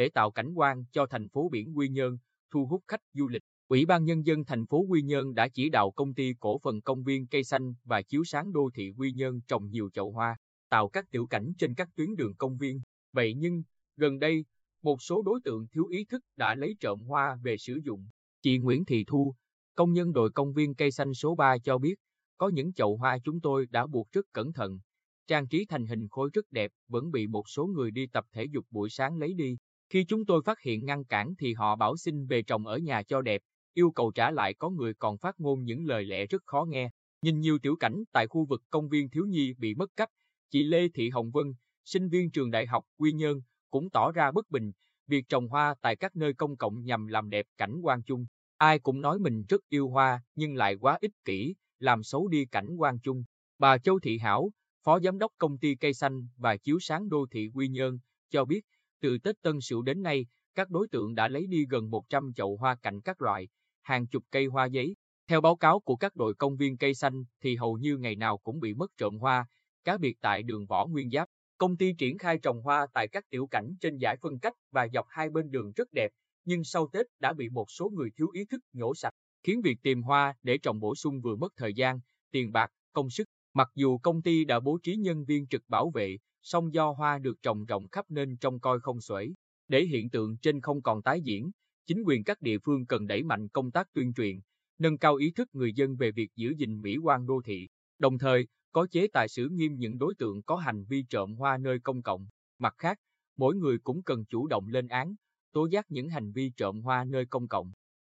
để tạo cảnh quan cho thành phố biển Quy Nhơn, thu hút khách du lịch. Ủy ban Nhân dân thành phố Quy Nhơn đã chỉ đạo công ty cổ phần công viên cây xanh và chiếu sáng đô thị Quy Nhơn trồng nhiều chậu hoa, tạo các tiểu cảnh trên các tuyến đường công viên. Vậy nhưng, gần đây, một số đối tượng thiếu ý thức đã lấy trộm hoa về sử dụng. Chị Nguyễn Thị Thu, công nhân đội công viên cây xanh số 3 cho biết, có những chậu hoa chúng tôi đã buộc rất cẩn thận, trang trí thành hình khối rất đẹp, vẫn bị một số người đi tập thể dục buổi sáng lấy đi. Khi chúng tôi phát hiện ngăn cản thì họ bảo xin về trồng ở nhà cho đẹp, yêu cầu trả lại có người còn phát ngôn những lời lẽ rất khó nghe. Nhìn nhiều tiểu cảnh tại khu vực công viên thiếu nhi bị mất cắp, chị Lê Thị Hồng Vân, sinh viên trường đại học Quy Nhơn, cũng tỏ ra bất bình, việc trồng hoa tại các nơi công cộng nhằm làm đẹp cảnh quan chung. Ai cũng nói mình rất yêu hoa nhưng lại quá ích kỷ, làm xấu đi cảnh quan chung. Bà Châu Thị Hảo, Phó Giám đốc Công ty Cây Xanh và Chiếu Sáng Đô thị Quy Nhơn, cho biết, từ Tết Tân Sửu đến nay, các đối tượng đã lấy đi gần 100 chậu hoa cảnh các loại, hàng chục cây hoa giấy. Theo báo cáo của các đội công viên cây xanh thì hầu như ngày nào cũng bị mất trộm hoa, cá biệt tại đường Võ Nguyên Giáp. Công ty triển khai trồng hoa tại các tiểu cảnh trên giải phân cách và dọc hai bên đường rất đẹp, nhưng sau Tết đã bị một số người thiếu ý thức nhổ sạch, khiến việc tìm hoa để trồng bổ sung vừa mất thời gian, tiền bạc, công sức. Mặc dù công ty đã bố trí nhân viên trực bảo vệ, song do hoa được trồng rộng khắp nên trông coi không xuể. Để hiện tượng trên không còn tái diễn, chính quyền các địa phương cần đẩy mạnh công tác tuyên truyền, nâng cao ý thức người dân về việc giữ gìn mỹ quan đô thị, đồng thời có chế tài xử nghiêm những đối tượng có hành vi trộm hoa nơi công cộng. Mặt khác, mỗi người cũng cần chủ động lên án, tố giác những hành vi trộm hoa nơi công cộng.